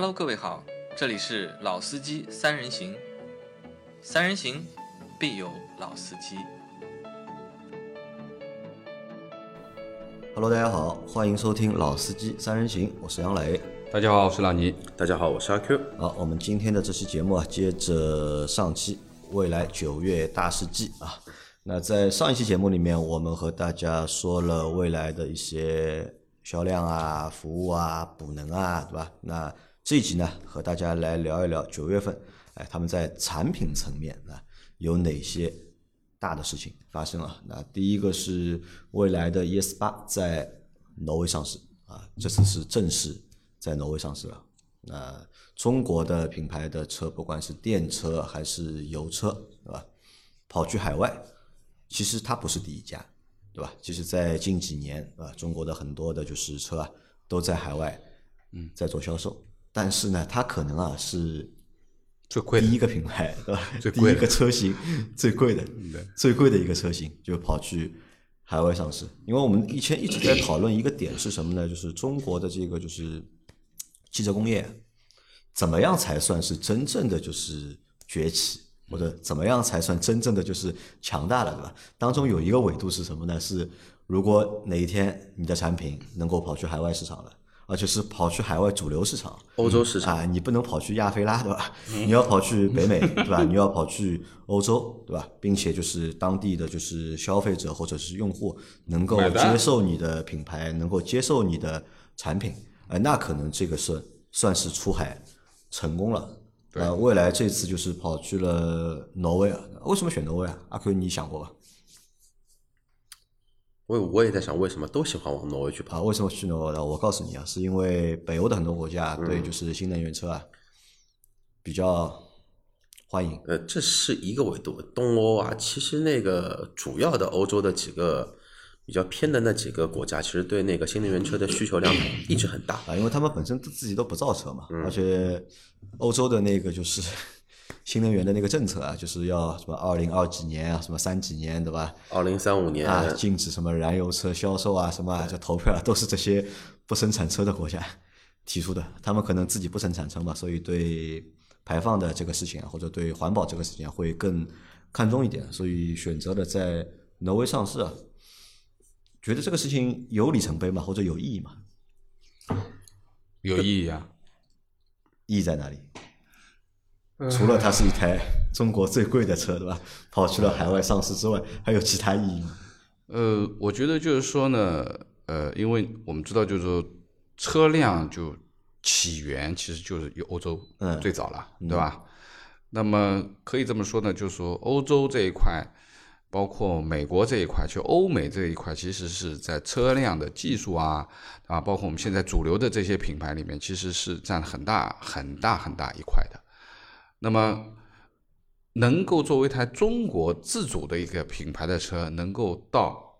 Hello，各位好，这里是老司机三人行，三人行必有老司机。Hello，大家好，欢迎收听《老司机三人行》，我是杨磊。大家好，我是老倪。大家好，我是阿 Q。好，我们今天的这期节目啊，接着上期未来九月大事记啊。那在上一期节目里面，我们和大家说了未来的一些销量啊、服务啊、补能啊，对吧？那这一集呢，和大家来聊一聊九月份，哎，他们在产品层面啊有哪些大的事情发生啊？那第一个是未来的 ES 八在挪威上市啊，这次是正式在挪威上市了。那中国的品牌的车，不管是电车还是油车，对吧？跑去海外，其实它不是第一家，对吧？其实，在近几年，啊？中国的很多的就是车啊，都在海外，嗯，在做销售。但是呢，它可能啊是最贵第一个品牌，对吧？最贵第一个车型 最贵的，最贵的一个车型就跑去海外上市。因为我们以前一直在讨论一个点是什么呢？就是中国的这个就是汽车工业怎么样才算是真正的就是崛起，或者怎么样才算真正的就是强大了，对吧？当中有一个维度是什么呢？是如果哪一天你的产品能够跑去海外市场了。而且是跑去海外主流市场，欧洲市场啊，你不能跑去亚非拉，对吧？你要跑去北美，对吧？你要跑去欧洲，对吧？并且就是当地的就是消费者或者是用户能够接受你的品牌，能够接受你的产品，呃，那可能这个是算是出海成功了。呃，未来这次就是跑去了挪威啊，为什么选挪威啊？阿 Q，你想过吧？我我也在想，为什么都喜欢往挪威去跑？啊，为什么去挪威呢？我告诉你啊，是因为北欧的很多国家对就是新能源车啊比较欢迎。呃，这是一个维度。东欧啊，其实那个主要的欧洲的几个比较偏的那几个国家，其实对那个新能源车的需求量一直很大。啊，因为他们本身自己都不造车嘛，而且欧洲的那个就是新能源的那个政策啊，就是要什么二零二几年啊，什么三几年，对吧？二零三五年，啊，禁止什么燃油车销售啊，什么啊，这投票啊，都是这些不生产车的国家 提出的。他们可能自己不生产车嘛，所以对排放的这个事情啊，或者对环保这个事情啊，会更看重一点，所以选择了在挪威上市啊。觉得这个事情有里程碑吗，或者有意义吗？有意义啊！意义在哪里？除了它是一台中国最贵的车，对吧？跑去了海外上市之外，还有其他意义吗？呃，我觉得就是说呢，呃，因为我们知道，就是说车辆就起源其实就是由欧洲嗯最早了，对吧？那么可以这么说呢，就是说欧洲这一块，包括美国这一块，就欧美这一块，其实是在车辆的技术啊啊，包括我们现在主流的这些品牌里面，其实是占很大很大很大一块的。那么，能够作为一台中国自主的一个品牌的车，能够到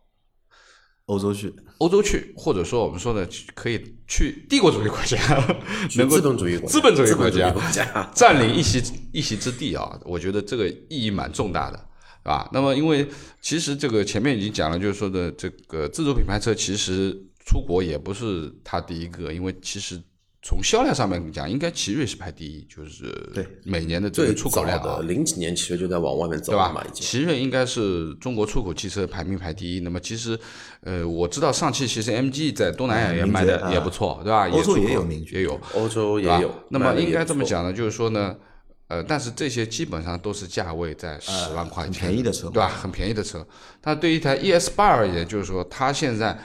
欧洲去，欧洲去，或者说我们说的可以去帝国主义国家，能够资本主义国家资本主义国家占领一席一席之地啊，我觉得这个意义蛮重大的，是吧？那么因为其实这个前面已经讲了，就是说的这个自主品牌车其实出国也不是它第一个，因为其实。从销量上面讲，应该奇瑞是排第一，就是对每年的这个出口量啊的，零几年其实就在往外面走对吧了嘛，已？经。奇瑞应该是中国出口汽车排名排第一。那么其实，呃，我知道上汽其实 MG 在东南亚也卖的也不错，对吧？欧洲也有名爵也有，欧洲也有。那么应该这么讲呢，就是说呢，呃，但是这些基本上都是价位在十万块很钱，便宜的车对吧？很便宜的车。但对于一台 ES 八而言，就是说它现在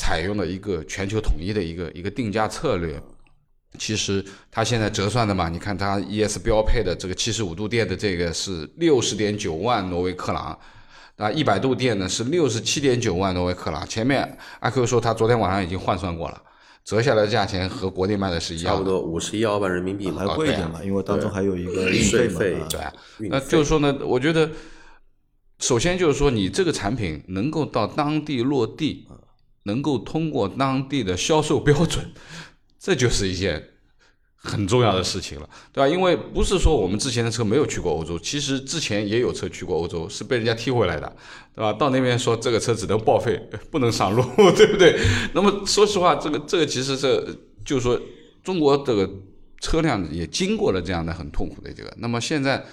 采用了一个全球统一的一个一个定价策略。其实它现在折算的嘛，你看它 ES 标配的这个七十五度电的这个是六十点九万挪威克朗，啊，一百度电呢是六十七点九万挪威克朗。前面阿 Q 说他昨天晚上已经换算过了，折下来的价钱和国内卖的是一样的。差不多五十一二万人民币还。贵一点嘛，因为当中还有一个运费嘛对那就是说呢，我觉得首先就是说你这个产品能够到当地落地，能够通过当地的销售标准，这就是一件很重要的事情了，对吧？因为不是说我们之前的车没有去过欧洲，其实之前也有车去过欧洲，是被人家踢回来的，对吧？到那边说这个车只能报废，不能上路，对不对？那么说实话，这个这个其实是就是说中国这个车辆也经过了这样的很痛苦的这个，那么现在。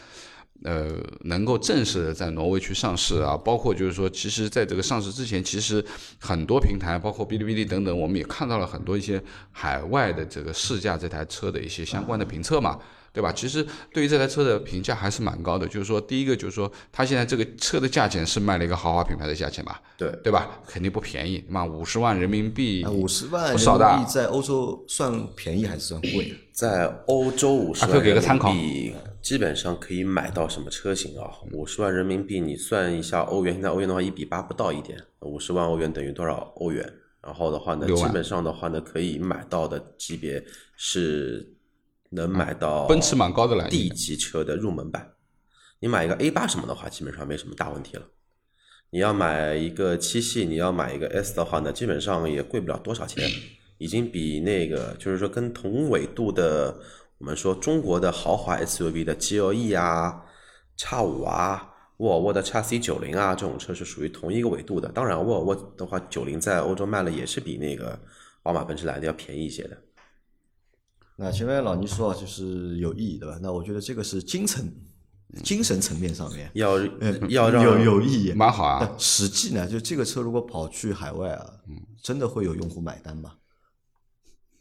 呃，能够正式的在挪威去上市啊，包括就是说，其实在这个上市之前，其实很多平台，包括哔哩哔哩等等，我们也看到了很多一些海外的这个试驾这台车的一些相关的评测嘛。对吧？其实对于这台车的评价还是蛮高的。就是说，第一个就是说，它现在这个车的价钱是卖了一个豪华品牌的价钱吧？对对吧？肯定不便宜，妈五十万人民币，五十万不少的。在欧洲算便宜还是算贵？在欧洲五十万人民币基本上可以买到什么车型啊？五十万人民币你算一下欧元，现在欧元的话一比八不到一点，五十万欧元等于多少欧元？然后的话呢，基本上的话呢，可以买到的级别是。能买到奔驰蛮高的了，D 级车的入门版。你买一个 A 八什么的话，基本上没什么大问题了。你要买一个七系，你要买一个 S 的话呢，基本上也贵不了多少钱，已经比那个就是说跟同纬度的我们说中国的豪华 SUV 的 GLE 啊、X 五啊、沃尔沃的 X C 九零啊这种车是属于同一个维度的。当然，沃尔沃的话，九零在欧洲卖了也是比那个宝马、奔驰来的要便宜一些的。那前面老倪说啊，就是有意义，对吧？那我觉得这个是精神、精神层面上面要要让有有意义，蛮好啊。实际呢，就这个车如果跑去海外啊，真的会有用户买单吗？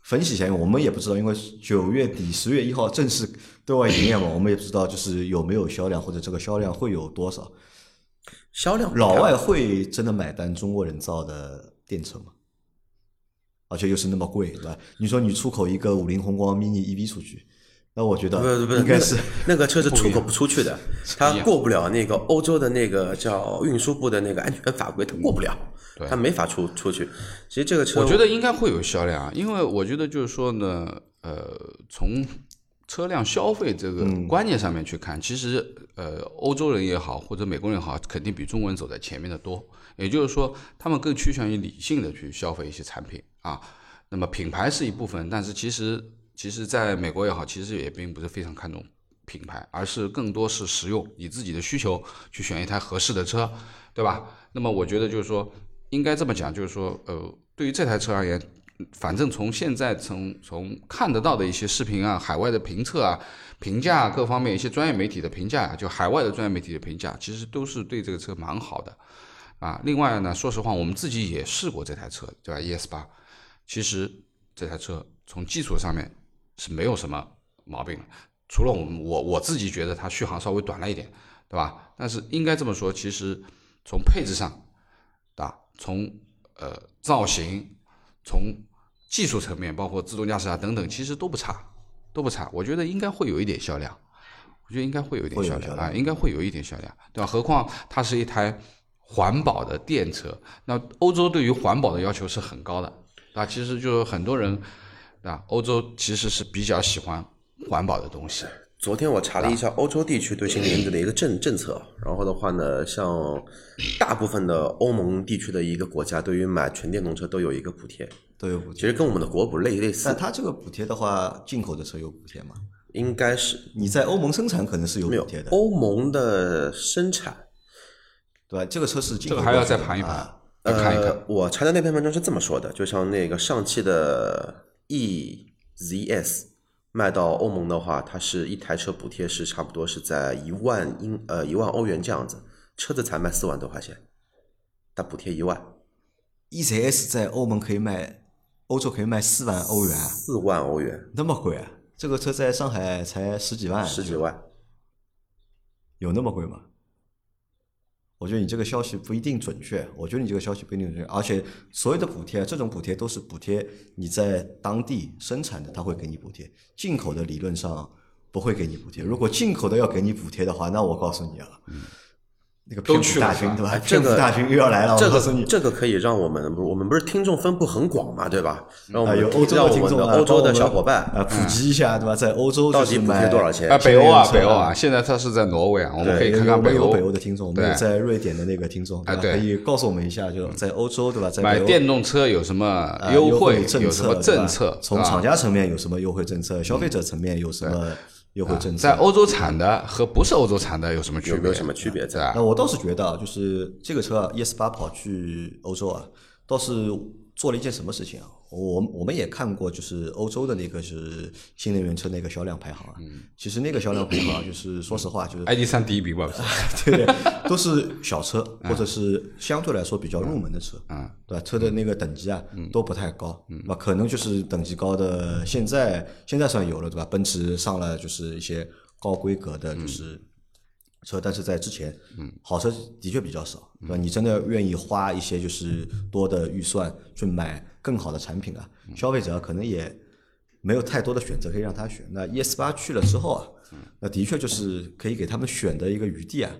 分析一下，我们也不知道，因为九月底、十月一号正式对外营业嘛，我们也不知道就是有没有销量，或者这个销量会有多少。销量，老外会真的买单中国人造的电车吗？而且又是那么贵，对吧？你说你出口一个五菱宏光 mini EV 出去，那我觉得不不应该是那个车是出口不出去的，它过不了那个欧洲的那个叫运输部的那个安全法规，它过不了，它没法出出去。其实这个车，我觉得应该会有销量，因为我觉得就是说呢，呃，从车辆消费这个观念上面去看，其实呃，欧洲人也好，或者美国人也好，肯定比中国人走在前面的多。也就是说，他们更趋向于理性的去消费一些产品啊。那么品牌是一部分，但是其实其实在美国也好，其实也并不是非常看重品牌，而是更多是实用，以自己的需求去选一台合适的车，对吧？那么我觉得就是说，应该这么讲，就是说，呃，对于这台车而言，反正从现在从从看得到的一些视频啊、海外的评测啊、评价各方面一些专业媒体的评价，就海外的专业媒体的评价，其实都是对这个车蛮好的。啊，另外呢，说实话，我们自己也试过这台车，对吧？ES 八，其实这台车从基础上面是没有什么毛病的，除了我们我我自己觉得它续航稍微短了一点，对吧？但是应该这么说，其实从配置上，从呃造型，从技术层面，包括自动驾驶啊等等，其实都不差，都不差。我觉得应该会有一点销量，我觉得应该会有一点销量啊，应该会有一点销量，对吧？何况它是一台。环保的电车，那欧洲对于环保的要求是很高的，啊，其实就是很多人，啊，欧洲其实是比较喜欢环保的东西。昨天我查了一下欧洲地区对新能源车的一个政 政策，然后的话呢，像大部分的欧盟地区的一个国家，对于买纯电动车都有一个补贴，都有补贴。其实跟我们的国补类类似。那它这个补贴的话，进口的车有补贴吗？应该是你在欧盟生产可能是有补贴的。欧盟的生产。对吧？这个车是这个还要再盘一盘，看一看。我查的那篇文章是这么说的，就像那个上汽的 E Z S 卖到欧盟的话，它是一台车补贴是差不多是在一万英呃一万欧元这样子，车子才卖四万多块钱，它补贴一万。E C S 在欧盟可以卖，欧洲可以卖四万欧元，四万欧元那么贵啊？这个车在上海才十几万，十几万，有那么贵吗？我觉得你这个消息不一定准确。我觉得你这个消息不一定准确，而且所有的补贴，这种补贴都是补贴你在当地生产的，他会给你补贴；进口的理论上不会给你补贴。如果进口的要给你补贴的话，那我告诉你啊。那个都去大军对吧？这个大军又要来了。这个这个可以让我们，我们不是听众分布很广嘛，对吧？让我们有欧洲的听众欧洲的小伙伴啊，普及一下，对吧？在欧洲到底补贴多少钱？啊，北欧啊，北欧啊，现在他是在挪威啊，我们可以看看北欧。北欧的听众，我们有在瑞典的那个听众，对可以告诉我们一下，就在欧洲，对吧？在买电动车有什么优惠有什么政策？从厂家层面有什么优惠政策？消费者层面有什么？优惠政策在欧洲产的和不是欧洲产的有什么区别？有什么区别在？那我倒是觉得，就是这个车 ES 八跑去欧洲啊，倒是做了一件什么事情啊？我我们也看过，就是欧洲的那个是新能源车那个销量排行啊。嗯。其实那个销量排行就是说实话，就是 ID 三第一名吧。对对，都是小车或者是相对来说比较入门的车。嗯。对吧？车的那个等级啊，都不太高。嗯。那可能就是等级高的，现在现在算有了，对吧？奔驰上了就是一些高规格的，就是车，但是在之前，嗯，好车的确比较少，对吧？你真的愿意花一些就是多的预算去买？更好的产品啊，消费者可能也没有太多的选择可以让他选。那 ES 八去了之后啊，那的确就是可以给他们选的一个余地啊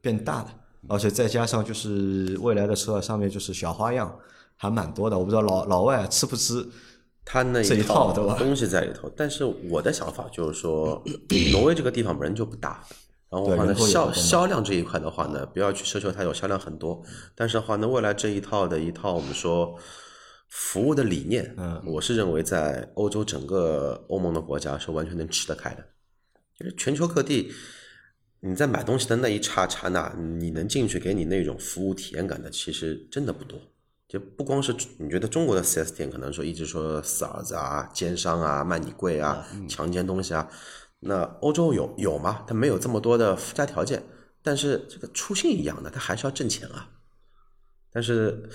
变大了，而且再加上就是未来的车上面就是小花样还蛮多的。我不知道老老外吃不吃他那一套东西在里头。但是我的想法就是说，挪威这个地方本身就不大，然后的话呢销销量这一块的话呢，不要去奢求它有销量很多。但是的话呢，未来这一套的一套我们说。服务的理念，嗯，我是认为在欧洲整个欧盟的国家是完全能吃得开的。就是全球各地，你在买东西的那一刹刹那，你能进去给你那种服务体验感的，其实真的不多。就不光是你觉得中国的四 S 店可能说一直说死儿子啊、奸商啊、卖你贵啊、强奸东西啊，那欧洲有有吗？它没有这么多的附加条件，但是这个初心一样的，它还是要挣钱啊。但是，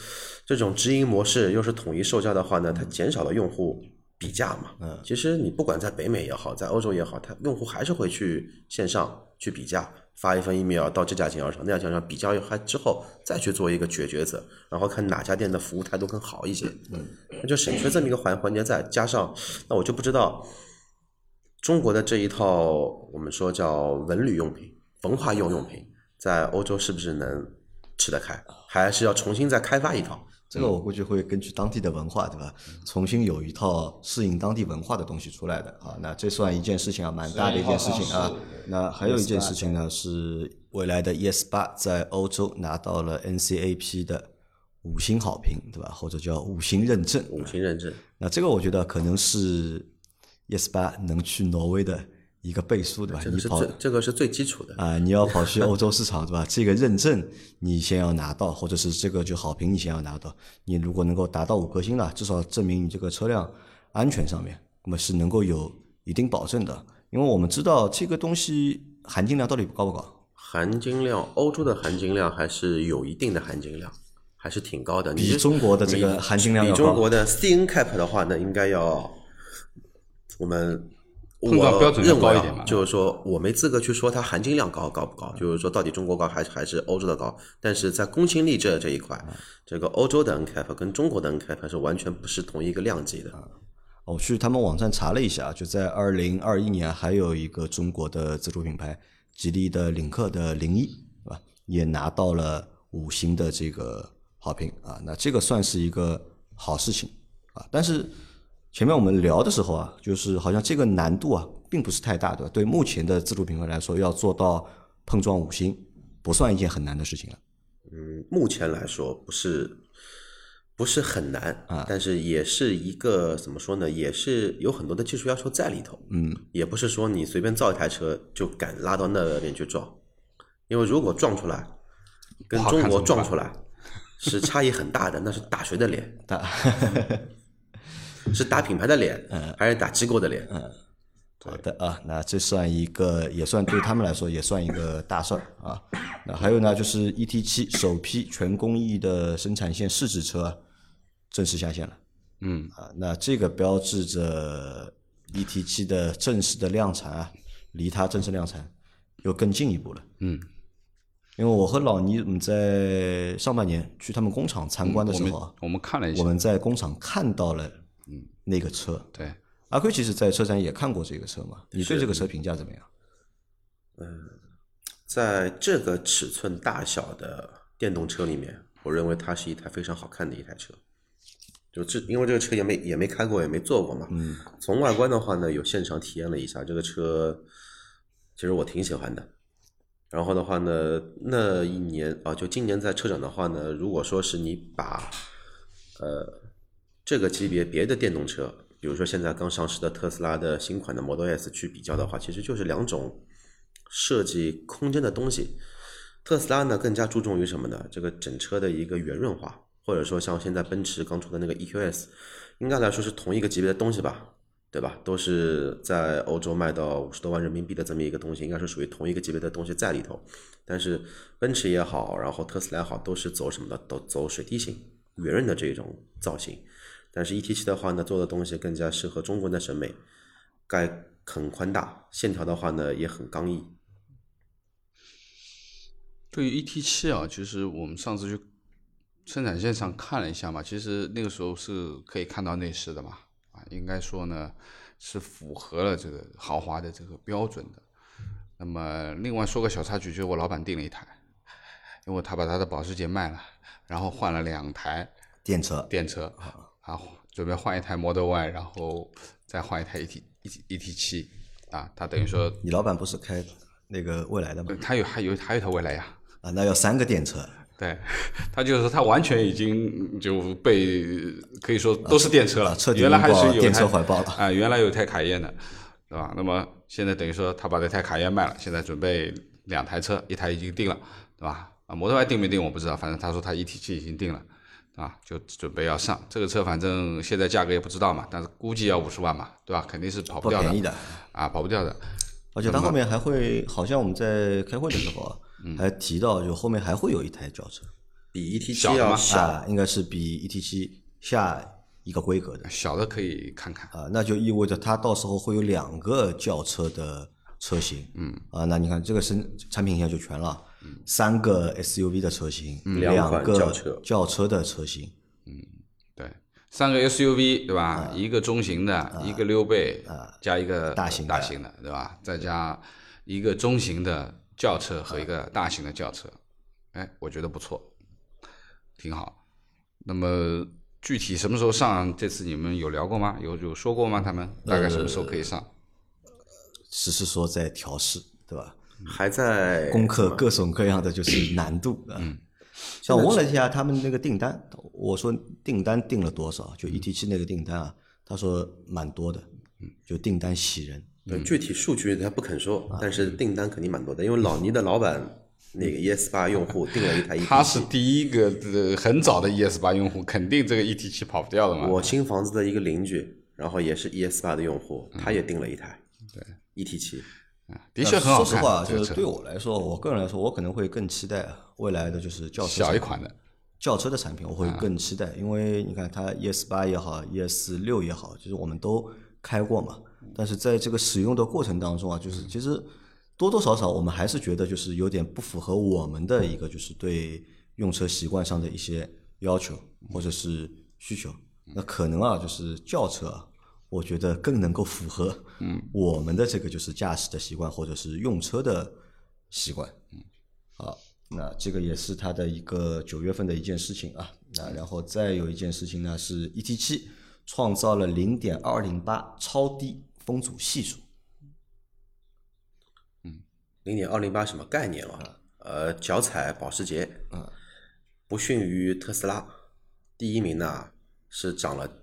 这种直营模式又是统一售价的话呢，它减少了用户比价嘛。嗯，其实你不管在北美也好，在欧洲也好，它用户还是会去线上去比价，发一份 email 到这家经销商、那家经销商比较还之后再去做一个决抉择，然后看哪家店的服务态度更好一些。嗯，那就省去这么一个环环节在，加上那我就不知道中国的这一套我们说叫文旅用品、文化用用品，在欧洲是不是能？吃得开，还是要重新再开发一套。这个我估计会根据当地的文化，对吧？重新有一套适应当地文化的东西出来的啊。那这算一件事情啊，蛮大的一件事情啊。那还有一件事情呢，是未来的 ES 八在欧洲拿到了 NCAP 的五星好评，对吧？或者叫五星认证。五星认证。那这个我觉得可能是 ES 八能去挪威的。一个倍数对吧？你跑这个是最基础的啊！你要跑去欧洲市场对吧？这个认证你先要拿到，或者是这个就好评你先要拿到。你如果能够达到五颗星了，至少证明你这个车辆安全上面，那么是能够有一定保证的。因为我们知道这个东西含金量到底高不高？含金量，欧洲的含金量还是有一定的含金量，还是挺高的。比中国的这个含金量比中国的 CNCAP 的话，呢应该要我们。碰撞标准要高一点嘛？就是说我没资格去说它含金量高高不高，就是说到底中国高还是还是欧洲的高？但是在公信力这这一块，这个欧洲的 NCAP 跟中国的 NCAP 是完全不是同一个量级的。我去他们网站查了一下，就在二零二一年，还有一个中国的自主品牌吉利的领克的零一，是吧？也拿到了五星的这个好评啊，那这个算是一个好事情啊，但是。前面我们聊的时候啊，就是好像这个难度啊，并不是太大，对吧？对目前的自主品牌来说，要做到碰撞五星，不算一件很难的事情了。嗯，目前来说不是不是很难啊，但是也是一个怎么说呢？也是有很多的技术要求在里头。嗯，也不是说你随便造一台车就敢拉到那边去撞，因为如果撞出来跟中国撞出来 是差异很大的，那是打谁的脸？打。是打品牌的脸，嗯还是打机构的脸？嗯，好的啊，那这算一个，也算对他们来说也算一个大事儿啊。那还有呢，就是 E T 七首批全工艺的生产线试制车正式下线了。嗯啊，那这个标志着 E T 七的正式的量产啊，离它正式量产又更进一步了。嗯，因为我和老倪我们在上半年去他们工厂参观的时候啊，我们看了一下，我们在工厂看到了。嗯，那个车，对，阿奎其实，在车展也看过这个车嘛？你对这个车评价怎么样？嗯，在这个尺寸大小的电动车里面，我认为它是一台非常好看的一台车。就这，因为这个车也没也没开过，也没坐过嘛。嗯。从外观的话呢，有现场体验了一下这个车，其实我挺喜欢的。然后的话呢，那一年啊，就今年在车展的话呢，如果说是你把，呃。这个级别别的电动车，比如说现在刚上市的特斯拉的新款的 Model S 去比较的话，其实就是两种设计空间的东西。特斯拉呢更加注重于什么呢？这个整车的一个圆润化，或者说像现在奔驰刚出的那个 EQS，应该来说是同一个级别的东西吧，对吧？都是在欧洲卖到五十多万人民币的这么一个东西，应该是属于同一个级别的东西在里头。但是奔驰也好，然后特斯拉也好，都是走什么的？都走水滴型、圆润的这种造型。但是 E T 七的话呢，做的东西更加适合中国人的审美，该很宽大，线条的话呢也很刚毅。对于 ET 七啊，其实我们上次去生产线上看了一下嘛，其实那个时候是可以看到内饰的嘛，啊，应该说呢是符合了这个豪华的这个标准的。那么另外说个小插曲，就是我老板订了一台，因为他把他的保时捷卖了，然后换了两台电车电车，啊，准备换一台 Model Y，然后再换一台 ET ET ET 七，啊，他等于说你老板不是开那个未来的吗？他有还有还有一台未来呀。啊，那要三个电车。对，他就是说他完全已经就被可以说都是电车了，彻底原来还是有电车怀抱了啊，原来有一台卡宴的，对吧？那么现在等于说他把这台卡宴卖了，现在准备两台车，一台已经定了，对吧？啊，摩托 Y 定没定我不知道，反正他说他 ET 七已经定了，啊，就准备要上。这个车，反正现在价格也不知道嘛，但是估计要五十万嘛，对吧？肯定是跑不掉便宜的。啊，跑不掉的。而且它后面还会，好像我们在开会的时候还提到，就后面还会有一台轿车，比 ET 七要小，啊，应该是比 ET 七下一个规格的小的可以看看，啊，那就意味着它到时候会有两个轿车的车型，嗯，啊，那你看这个生产品线就全了，三个 SUV 的车型，两个轿车轿车的车型，嗯对，三个 SUV 对吧？一个中型的，一个溜背，加一个大型的大型的对吧？再加一个中型的轿车和一个大型的轿车，哎，我觉得不错，挺好。那么具体什么时候上？这次你们有聊过吗？有有说过吗？他们大概什么时候可以上？只是说在调试，对吧？还在攻克各种各样的就是难度嗯。像我问了一下他们那个订单，我说订单订了多少？就 ET 七那个订单啊，他说蛮多的，就订单喜人。对具体数据他不肯说，啊但是订单肯定蛮多的，因为老倪的老板 那个 ES 八用户订了一台 ET 他是，第一个呃很早的 ES 八用户，肯定这个 ET 七跑不掉的嘛。我新房子的一个邻居，然后也是 ES 八的用户，他也订了一台，对 ET 七，的确很好看。说实话，就是对我来说，我个人来说，我可能会更期待未来的就是轿车小一款的，轿车的产品，我会更期待，因为你看它 ES 八也好，ES 六也好，就是我们都开过嘛。但是在这个使用的过程当中啊，就是其实多多少少我们还是觉得就是有点不符合我们的一个就是对用车习惯上的一些要求或者是需求。那可能啊，就是轿车啊，我觉得更能够符合我们的这个就是驾驶的习惯或者是用车的习惯。好，那这个也是它的一个九月份的一件事情啊。那然后再有一件事情呢，是 ET 七创造了零点二零八超低风阻系数。嗯零点二零八什么概念啊？呃，脚踩保时捷，嗯，不逊于特斯拉。第一名呢是涨了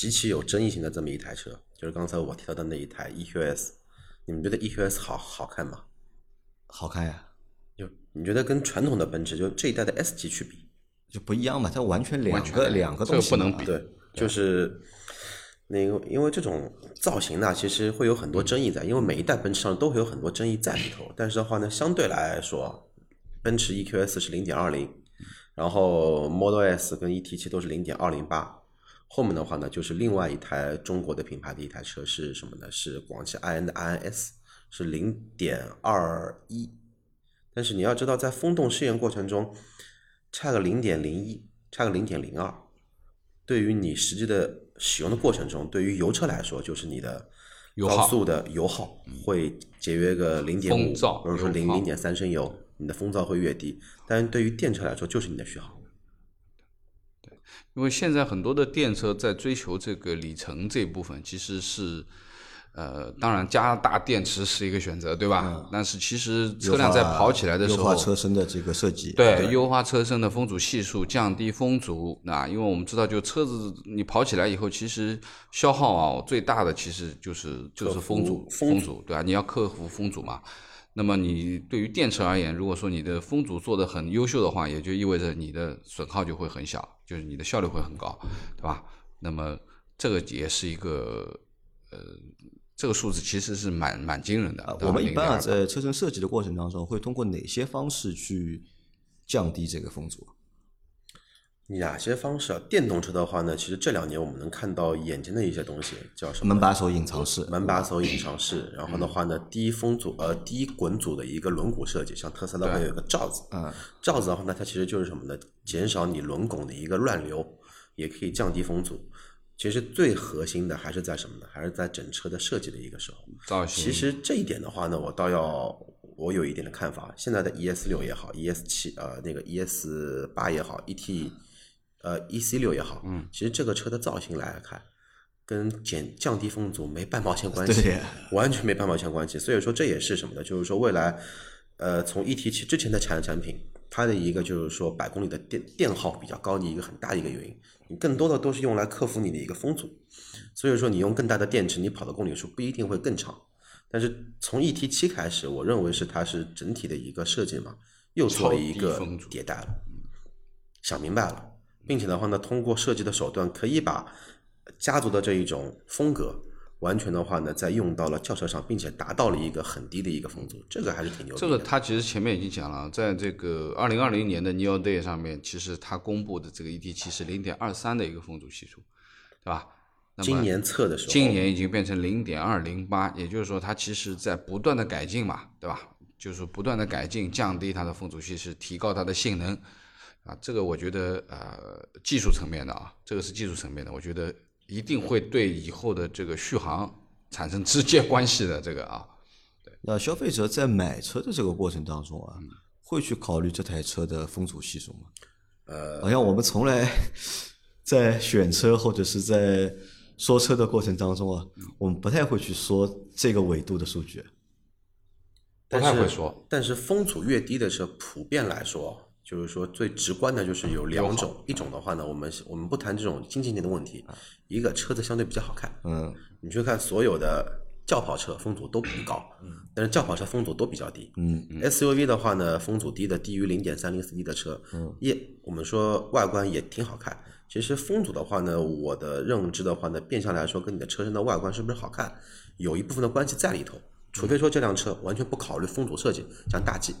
极其有争议性的这么一台车，就是刚才我提到的那一台 EQS。你们觉得 EQS 好好看吗？好看呀，就你觉得跟传统的奔驰，就这一代的 S 级去比，就不一样嘛，它完全两个两个这个东西嘛不能比对，就是那个，因为这种造型呢，其实会有很多争议在，因为每一代奔驰上都会有很多争议在里头。但是的话呢，相对来说，奔驰 EQS 是零点二零，然后 Model S 跟 ET 七都是零点二零八。后面的话呢，就是另外一台中国的品牌的一台车是什么呢？是广汽埃安的 iNS，是零点二一。但是你要知道，在风洞试验过程中，差个零点零一，差个零点零二，对于你实际的使用的过程中，对于油车来说，就是你的高速的油耗会节约个零点五，或者说零零点三升油，你的风噪会越低。但是对于电车来说，就是你的续航。因为现在很多的电车在追求这个里程这一部分，其实是，呃，当然加大电池是一个选择，对吧？但是其实车辆在跑起来的时候优化，车身的这个设计，对，优化车身的风阻系数，降低风阻。那因为我们知道，就车子你跑起来以后，其实消耗啊最大的其实就是就是风阻，风风阻，对吧、你要克服风阻嘛。那么你对于电池而言，如果说你的风阻做得很优秀的话，也就意味着你的损耗就会很小，就是你的效率会很高，对吧？那么这个也是一个呃，这个数字其实是蛮蛮惊人的。我们一般啊，在车身设计的过程当中，会通过哪些方式去降低这个风阻？哪些方式啊？电动车的话呢，其实这两年我们能看到眼前的一些东西，叫什么？门把手隐藏式，门把手隐藏式，然后的话呢，低风阻呃低滚阻的一个轮毂设计，像特斯拉会有一个罩子，嗯，罩子的话呢，它其实就是什么呢？减少你轮毂的一个乱流，也可以降低风阻。其实最核心的还是在什么呢？还是在整车的设计的一个时候。造型其实这一点的话呢，我倒要我有一点的看法。现在的 ES 六也好，ES 七呃那个 ES 八也好，ET 呃 EC 六也好，嗯，其实这个车的造型来看，跟减降低风阻没半毛钱关系对，完全没半毛钱关系。所以说这也是什么呢？就是说未来呃从 ET 七之前的产产品，它的一个就是说百公里的电电耗比较高的一个很大的一个原因，你更多的都是用来克服你的一个风阻。所以说你用更大的电池，你跑的公里数不一定会更长。但是从 ET 七开始，我认为是它是整体的一个设计嘛，又做了一个迭代了，想明白了，并且的话呢，通过设计的手段，可以把家族的这一种风格，完全的话呢，在用到了轿车上，并且达到了一个很低的一个风阻，这个还是挺牛逼的。这个他其实前面已经讲了，在这个二零二零年的 Neo Day 上面，其实他公布的这个 ET 七是零点二三的一个风阻系数，对吧？今年测的时候，今年已经变成零点二零八，也就是说它其实在不断的改进嘛，对吧？就是不断的改进，降低它的风阻系数，提高它的性能啊。这个我觉得呃技术层面的啊，这个是技术层面的，我觉得一定会对以后的这个续航产生直接关系的这个啊。那消费者在买车的这个过程当中啊，会去考虑这台车的风阻系数吗？呃，好像我们从来在选车或者是在说车的过程当中啊，我们不太会去说这个纬度的数据。但不太会说但是风阻越低的车，普遍来说，就是说最直观的就是有两种，一种的话呢，我们我们不谈这种经济性的问题，一个车子相对比较好看，嗯，你去看所有的轿跑车风阻都不高，但是轿跑车风阻都比较低。嗯，SUV 的话呢，风阻低的低于零点三零四 D 的车，嗯也我们说外观也挺好看。其实风阻的话呢，我的认知的话呢，变相来说跟你的车身的外观是不是好看，有一部分的关系在里头。除非说这辆车完全不考虑风阻设计，像大 G、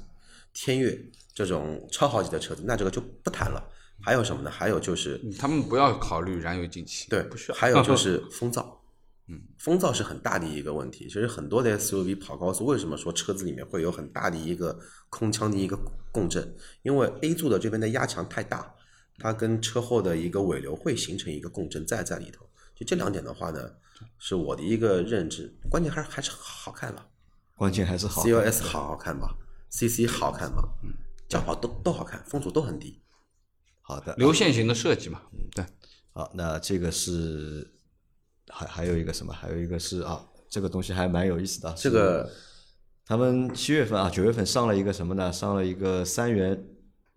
天越这种超豪级的车子，那这个就不谈了。还有什么呢？还有就是他们不要考虑燃油进气，对，不需要。还有就是风噪，嗯，风噪是很大的一个问题。其实很多的 SUV 跑高速，为什么说车子里面会有很大的一个空腔的一个共振？因为 A 柱的这边的压强太大，它跟车后的一个尾流会形成一个共振在在里头。就这两点的话呢，是我的一个认知。关键还是还是好看吧关键还是好。，CLS 好好看吧，CC 好看吧，嗯，轿跑都都好看，风阻都很低。好的，流线型的设计嘛，嗯对，好，那这个是还还有一个什么？还有一个是啊，这个东西还蛮有意思的。这个他们七月份啊，九月份上了一个什么呢？上了一个三元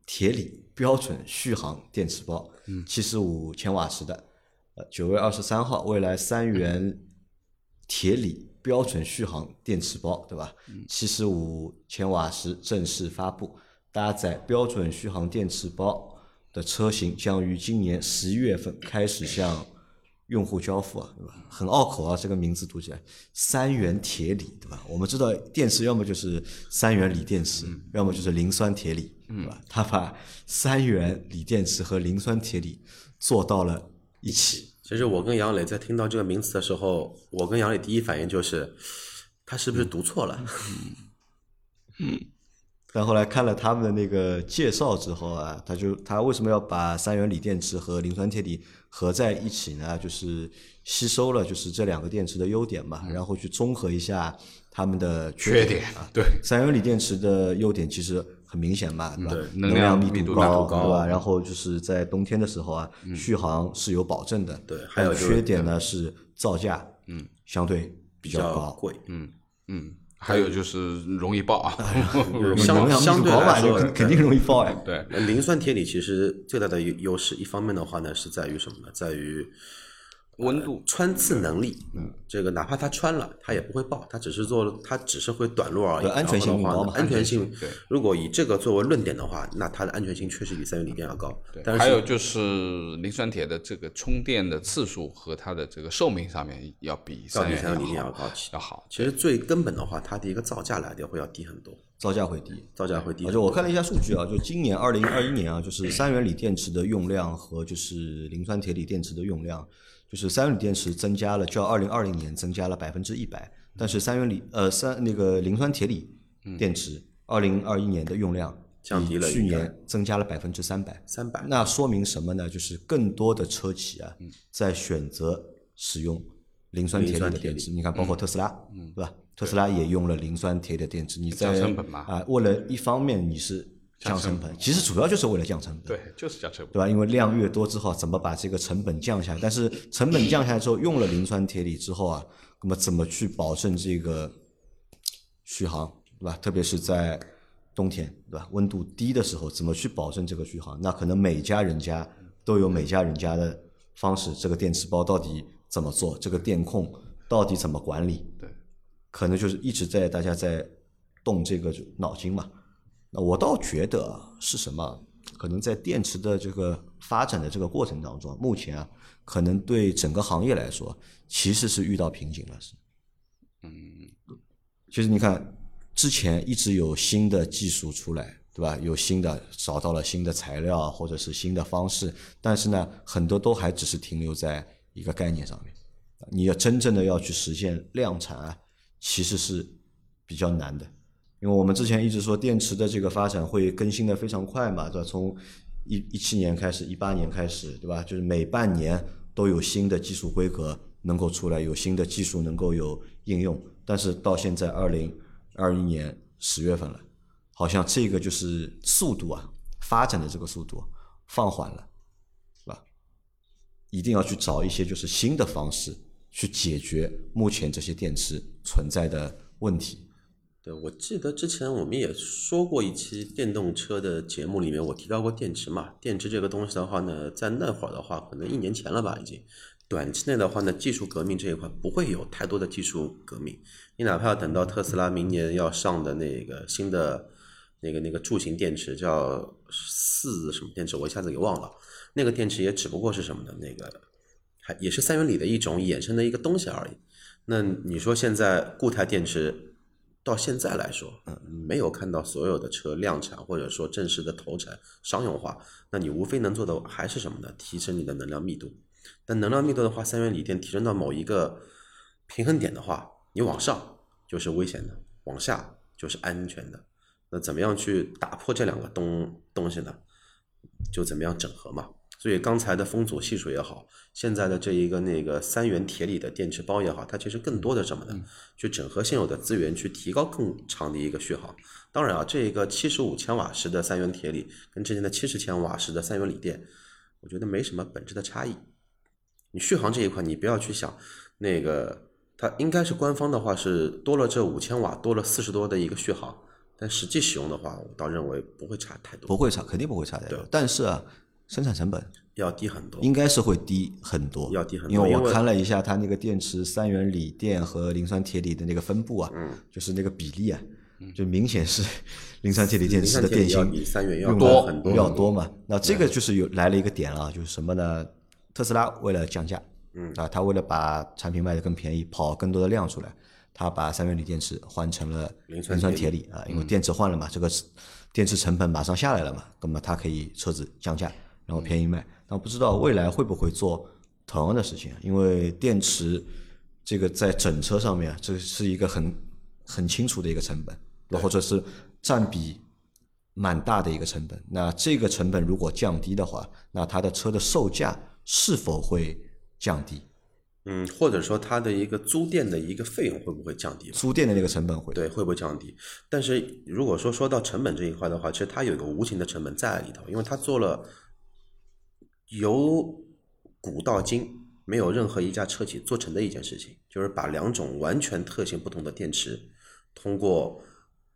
铁锂标准续航电池包，嗯，七十五千瓦时的。呃，九月二十三号，未来三元铁锂标准续航电池包，对吧？七十五千瓦时正式发布，搭载标准续航电池包的车型将于今年十一月份开始向用户交付啊，对吧？很拗口啊，这个名字读起来，三元铁锂，对吧？我们知道电池要么就是三元锂电池，要么就是磷酸铁锂，对吧？它把三元锂电池和磷酸铁锂做到了一起。其实我跟杨磊在听到这个名词的时候，我跟杨磊第一反应就是，他是不是读错了？但后来看了他们的那个介绍之后啊，他就他为什么要把三元锂电池和磷酸铁锂合在一起呢？就是吸收了就是这两个电池的优点嘛，然后去综合一下它们的缺点点对，三元锂电池的优点其实很明显嘛，对吧？对能能量密密度高，对吧？然后就是在冬天的时候啊，嗯续航是有保证的。对还有缺点呢是造价，嗯，相对比比较高。贵。嗯嗯，还有就是容易爆啊，相相对来说肯肯定容易爆呀。对，磷酸铁锂其实最大的优优势，一方面的话呢，是在于什么呢？在于温度穿刺能力，嗯，这个哪怕它穿了，它也不会爆，它只是做，它只是会短路而已。对安全性的话更高嘛安全性对。如果以这个作为论点的话，那它的安全性确实比三元锂电要高。但是还有就是磷酸铁的这个充电的次数和它的这个寿命上面要比三元三元锂电要要高。要好。其实最根本的话，它的一个造价来的会要低很多，造价会低。造价会低而。且我看了一下数据啊，就今年二零二一年啊，就是三元锂电池的用量和就是磷酸铁锂电池的用量，就是三元锂电池增加了，较二零二零年增加了百分之一百，但是三元锂呃三那个磷酸铁锂电池二零二一年的用量降低了去年增加了百分之三百。三百，那说明什么呢？就是更多的车企啊，在选择使用磷酸铁锂的电池。你看，包括特斯拉，对吧？特斯拉也用了磷酸铁的电池。你在啊，为了一方面你是降成本，其实主要就是为了降成本。对，就是降成本。对吧？因为量越多之后，怎么把这个成本降下来？但是成本降下来之后，用了磷酸铁锂之后啊，那么怎么去保证这个续航，对吧？特别是在冬天，对吧？温度低的时候，怎么去保证这个续航？那可能每家人家都有每家人家的方式。这个电池包到底怎么做？这个电控到底怎么管理？对，可能就是一直在大家在动这个脑筋嘛。那我倒觉得啊是什么？可能在电池的这个发展的这个过程当中，目前啊，可能对整个行业来说，其实是遇到瓶颈了。是，嗯，其实你看，之前一直有新的技术出来，对吧？有新的找到了新的材料或者是新的方式，但是呢，很多都还只是停留在一个概念上面。你要真正的要去实现量产啊，其实是比较难的。因为我们之前一直说电池的这个发展会更新的非常快嘛，对吧？从一一七年开始，一八年开始，对吧？就是每半年都有新的技术规格能够出来，有新的技术能够有应用。但是到现在二零二一年十月份了，好像这个就是速度啊，发展的这个速度放缓了，是吧？一定要去找一些就是新的方式去解决目前这些电池存在的问题。对，我记得之前我们也说过一期电动车的节目里面，我提到过电池嘛。电池这个东西的话呢，在那会儿的话，可能一年前了吧，已经。短期内的话呢，技术革命这一块不会有太多的技术革命。你哪怕要等到特斯拉明年要上的那个新的那个那个柱形电池，叫四什么电池，我一下子给忘了。那个电池也只不过是什么呢？那个还也是三元锂的一种衍生的一个东西而已。那你说现在固态电池到现在来说，嗯，没有看到所有的车量产或者说正式的投产商用化，那你无非能做的还是什么呢？提升你的能量密度。但能量密度的话，三元锂电提升到某一个平衡点的话，你往上就是危险的，往下就是安全的。那怎么样去打破这两个东东西呢？就怎么样整合嘛。所以刚才的风阻系数也好，现在的这一个那个三元铁锂的电池包也好，它其实更多的什么呢？去整合现有的资源，去提高更长的一个续航。当然啊，这个七十五千瓦时的三元铁锂跟之前的七十千瓦时的三元锂电，我觉得没什么本质的差异。你续航这一块，你不要去想那个，它应该是官方的话是多了这五千瓦，多了四十多的一个续航，但实际使用的话，我倒认为不会差太多，不会差，肯定不会差太多。但是啊，生产成本要低很多。应该是会低很多，要低很多因为我看了一下它那个电池三元锂电和磷酸铁锂的那个分布啊，嗯就是那个比例啊，就明显是磷酸铁锂电池的电芯比三元要用多的很多要多嘛。那这个就是有来了一个点了，就是什么呢？特斯拉为了降价，嗯啊，他为了把产品卖得更便宜，跑更多的量出来，他把三元锂电池换成了磷磷酸铁锂啊，因为电池换了嘛，这个是电池成本马上下来了嘛，那么它可以车子降价，然后便宜卖。那不知道未来会不会做同样的事情啊，因为电池这个在整车上面啊，这是一个很很清楚的一个成本，对吧或者是占比蛮大的一个成本。那这个成本如果降低的话，那它的车的售价是否会降低？嗯，或者说它的一个租电的一个费用会不会降低？租电的那个成本会对，会不会降低？但是如果说说到成本这一块的话，其实它有一个无形的成本在里头，因为它做了由古到今没有任何一家车企做成的一件事情，就是把两种完全特性不同的电池，通过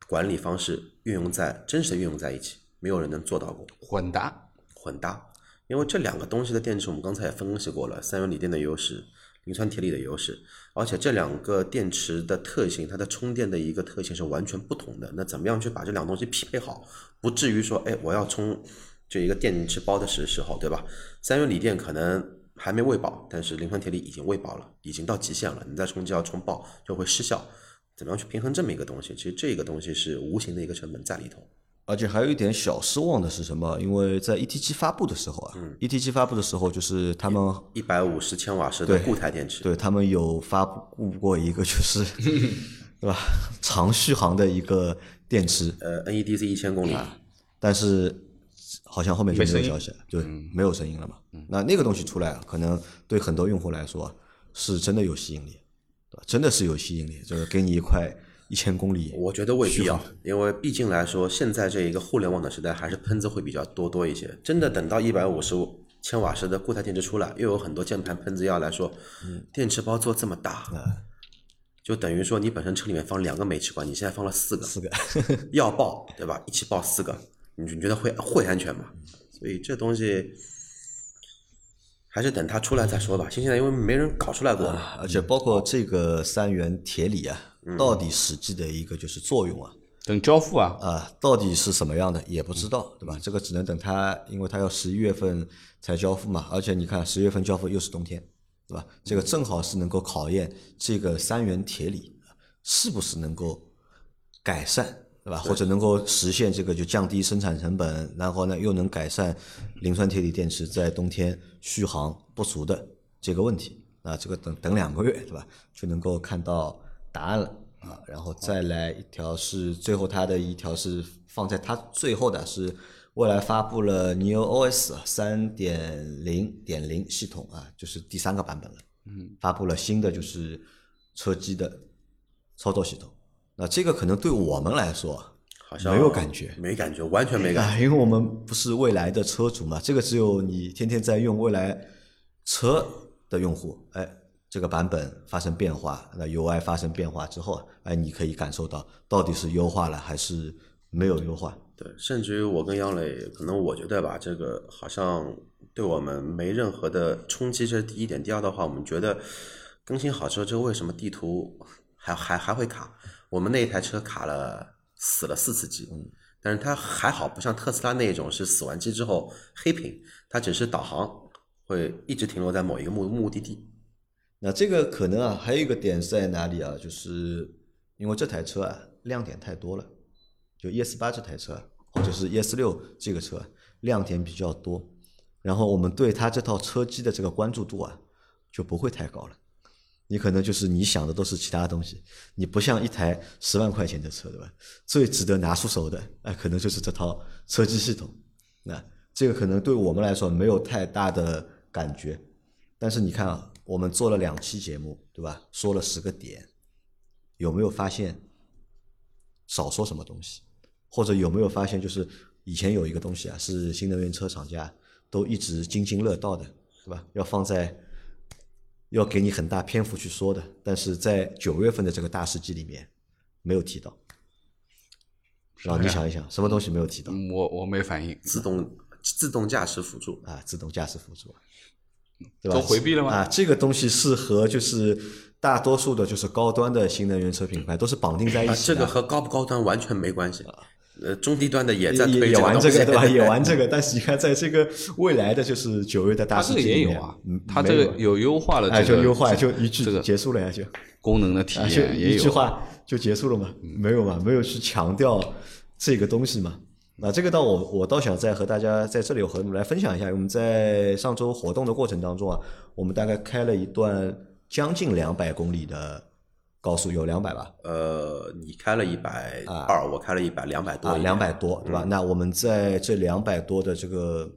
管理方式运用在真实的运用在一起，没有人能做到过混搭，混搭。因为这两个东西的电池我们刚才也分析过了，三元锂电的优势，磷酸铁锂的优势，而且这两个电池的特性，它的充电的一个特性是完全不同的。那怎么样去把这两个东西匹配好，不至于说，哎，我要充这一个电池包的时时候，对吧？三元锂电可能还没喂饱，但是磷酸铁锂已经喂饱了，已经到极限了，你再冲就要冲爆，就会失效。怎么样去平衡这么一个东西？其实这个东西是无形的一个成本在里头。而且还有一点小失望的是什么？因为在 ET 七发布的时候啊、e t 七发布的时候就是他们一百五十千瓦时的固态电池，对他们有发布过一个就是 对吧长续航的一个电池，呃，NEDC 一千公里，但是好像后面就没有消息了，对，没有声音了嘛。那那个东西出来，可能对很多用户来说是真的有吸引力，对吧？真的是有吸引力，就是给你一块一千公里，我觉得未必要，因为毕竟来说，现在这一个互联网的时代，还是喷子会比较多多一些。真的等到一百五十千瓦时的固态电池出来，又有很多键盘喷子要来说，电池包做这么大，就等于说你本身车里面放两个煤气罐，你现在放了四个，四个，要爆对吧？一起爆四个，你你觉得会会安全吗？所以这东西还是等它出来再说吧。现在因为没人搞出来过嘛，而且包括这个三元铁锂啊，到底实际的一个就是作用啊，等交付啊，啊，到底是什么样的也不知道，对吧？这个只能等它，因为它要十一月份才交付嘛，而且你看十月份交付又是冬天，对吧？这个正好是能够考验这个三元铁锂是不是能够改善，对吧？或者能够实现这个就降低生产成本，然后呢又能改善磷酸铁锂电池在冬天续航不足的这个问题。啊，这个等等两个月，对吧？就能够看到答案了啊。然后再来一条是最后它的一条是放在它最后的是未来发布了 Neo OS 三点零点零系统啊，就是第三个版本了。嗯，发布了新的就是车机的操作系统。那这个可能对我们来说好像没有感觉，没感觉，完全没感觉。啊，因为我们不是未来的车主嘛，这个只有你天天在用未来车的用户，哎，这个版本发生变化，那 UI 发生变化之后，哎，你可以感受到到底是优化了还是没有优化。对，甚至于我跟杨磊，可能我觉得吧，这个好像对我们没任何的冲击，这是第一点。第二的话，我们觉得更新好之后，这为什么地图还还还会卡？我们那一台车卡了死了四次机，但是它还好，不像特斯拉那种是死完机之后黑屏，它只是导航会一直停留在某一个目目的地。那这个可能啊，还有一个点是在哪里啊？就是因为这台车啊亮点太多了，就 ES 八这台车或者是 ES 六这个车亮点比较多，然后我们对它这套车机的这个关注度啊就不会太高了。你可能就是你想的都是其他东西，你不像一台十万块钱的车，对吧？最值得拿出手的，哎，可能就是这套车机系统。那这个可能对我们来说没有太大的感觉，但是你看啊，我们做了两期节目，对吧？说了十个点，有没有发现少说什么东西？或者有没有发现，就是以前有一个东西啊，是新能源车厂家都一直津津乐道的，对吧？要放在要给你很大篇幅去说的，但是在九月份的这个大事记里面没有提到。然后你想一想，什么东西没有提到？嗯我我没反应，自动自动驾驶辅助，啊，自动驾驶辅助，对吧？都回避了吗啊，这个东西是和就是大多数的就是高端的新能源车品牌都是绑定在一啊，起的。这个和高不高端完全没关系。呃，中低端的也在也推也玩这个对吧？也玩这个，但是你看，在这个未来的就是九月的大它这个事记里面也有啊嗯，它这个有优化了哎，这个就优化，就一句结束了呀，就功能的体验也有一句话就结束了嘛？没有嘛？没有去强调这个东西嘛？那这个倒我我倒想再和大家在这里和你们来分享一下，我们在上周活动的过程当中啊，我们大概开了一段将近两百公里的高速，有两百吧？呃，你开了一百二，我开了一百两百多两百多，对吧？那我们在这两百多的这个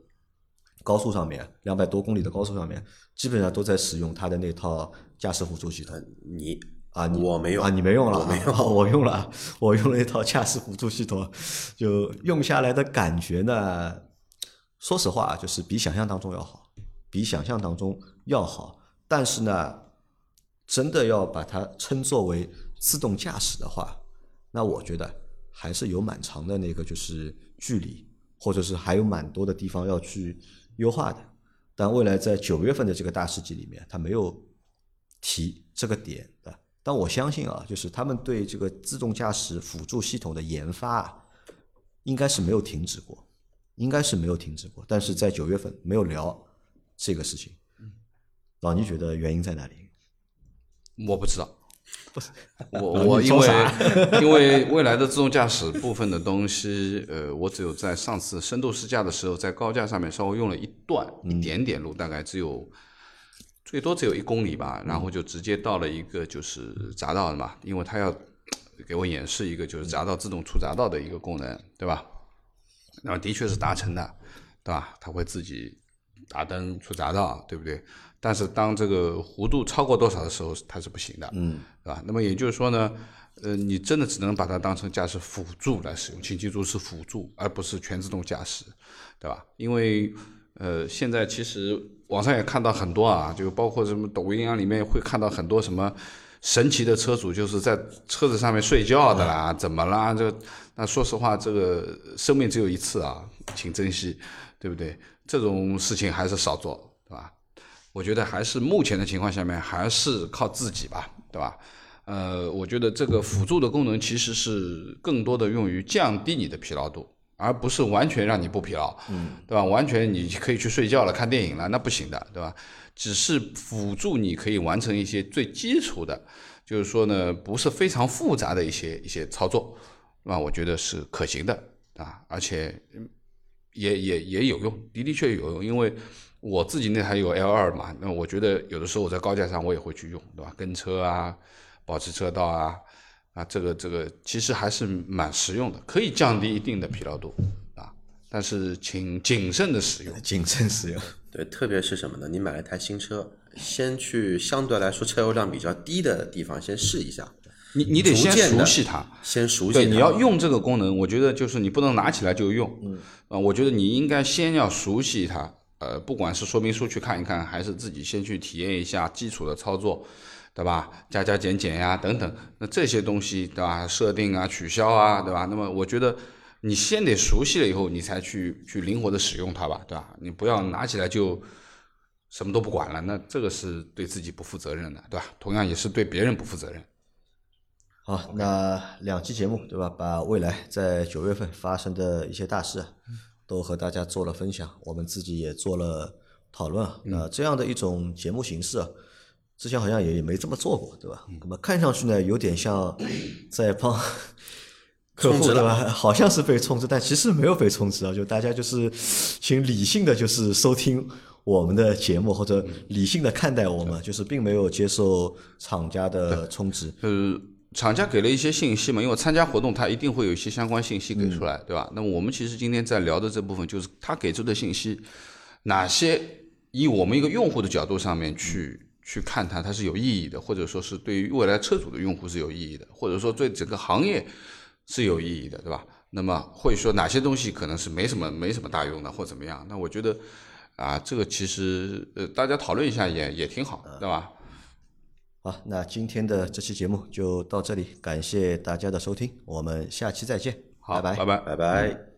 高速上面，两百多公里的高速上面，基本上都在使用它的那套驾驶辅助系统。你啊，你我没用啊，你没用了，我没用啊 我用了啊，我用了一套驾驶辅助系统，就用下来的感觉呢，说实话，就是比想象当中要好，比想象当中要好。但是呢，真的要把它称作为自动驾驶的话，那我觉得还是有蛮长的那个就是距离，或者是还有蛮多的地方要去优化的。但未来在九月份的这个大事记里面，它没有提这个点的。但我相信啊，就是他们对这个自动驾驶辅助系统的研发啊，应该是没有停止过，应该是没有停止过。但是在九月份没有聊这个事情。老倪觉得原因在哪里？我不知道，不是我我因为 因为未来的自动驾驶部分的东西，呃，我只有在上次深度试驾的时候，在高架上面稍微用了一段一点点路，大概只有最多只有一公里吧，然后就直接到了一个就是匝道嘛，因为它要给我演示一个就是匝道自动出匝道的一个功能，对吧？然后的确是达成的，对吧？它会自己打灯出匝道，对不对？但是当这个弧度超过多少的时候，它是不行的，嗯，对吧？那么也就是说呢，呃，你真的只能把它当成驾驶辅助来使用，请记住是辅助，而不是全自动驾驶，对吧？因为呃，现在其实网上也看到很多啊，就包括什么抖音啊，里面会看到很多什么神奇的车主，就是在车子上面睡觉的啦，怎么啦？这那说实话，这个生命只有一次啊，请珍惜，对不对？这种事情还是少做？我觉得还是目前的情况下面，还是靠自己吧，对吧？呃，我觉得这个辅助的功能其实是更多的用于降低你的疲劳度，而不是完全让你不疲劳，嗯，对吧？完全你可以去睡觉了、看电影了，那不行的，对吧？只是辅助你可以完成一些最基础的，就是说呢，不是非常复杂的一些一些操作，那我觉得是可行的啊，而且嗯也也也有用，的的确确有用，因为我自己那台有 L 二嘛，那我觉得有的时候我在高架上我也会去用，对吧？跟车啊，保持车道啊，啊，这个这个其实还是蛮实用的，可以降低一定的疲劳度啊，但是请谨慎的使用。谨慎使用。对，特别是什么呢？你买了一台新车，先去相对来说车油量比较低的地方先试一下，你你得先熟悉它，先熟悉对，你要用这个功能，我觉得就是你不能拿起来就用，嗯，啊，我觉得你应该先要熟悉它，呃，不管是说明书去看一看，还是自己先去体验一下基础的操作，对吧？加加减减呀，等等，那这些东西，对吧？设定啊，取消啊，对吧？那么我觉得你先得熟悉了以后，你才去去灵活的使用它吧，对吧？你不要拿起来就什么都不管了，那这个是对自己不负责任的，对吧？同样也是对别人不负责任。好，那两期节目对吧？把未来在九月份发生的一些大事啊，都和大家做了分享，我们自己也做了讨论啊。那这样的一种节目形式啊，之前好像也没这么做过，对吧？那么看上去呢，有点像在帮 客户对吧？好像是被充值，但其实没有被充值啊，就大家就是请理性的就是收听我们的节目，或者理性的看待我们，就是并没有接受厂家的充值。呃，厂家给了一些信息嘛，因为参加活动，他一定会有一些相关信息给出来，对吧？那么我们其实今天在聊的这部分，就是他给出的信息，哪些以我们一个用户的角度上面去、去看它，它是有意义的，或者说是对于未来车主的用户是有意义的，或者说对整个行业是有意义的，对吧？那么会说哪些东西可能是没什么没什么大用的，或怎么样？那我觉得啊，这个其实呃，大家讨论一下也也挺好，对吧？好，那今天的这期节目就到这里，感谢大家的收听，我们下期再见，好，拜拜拜拜。拜拜。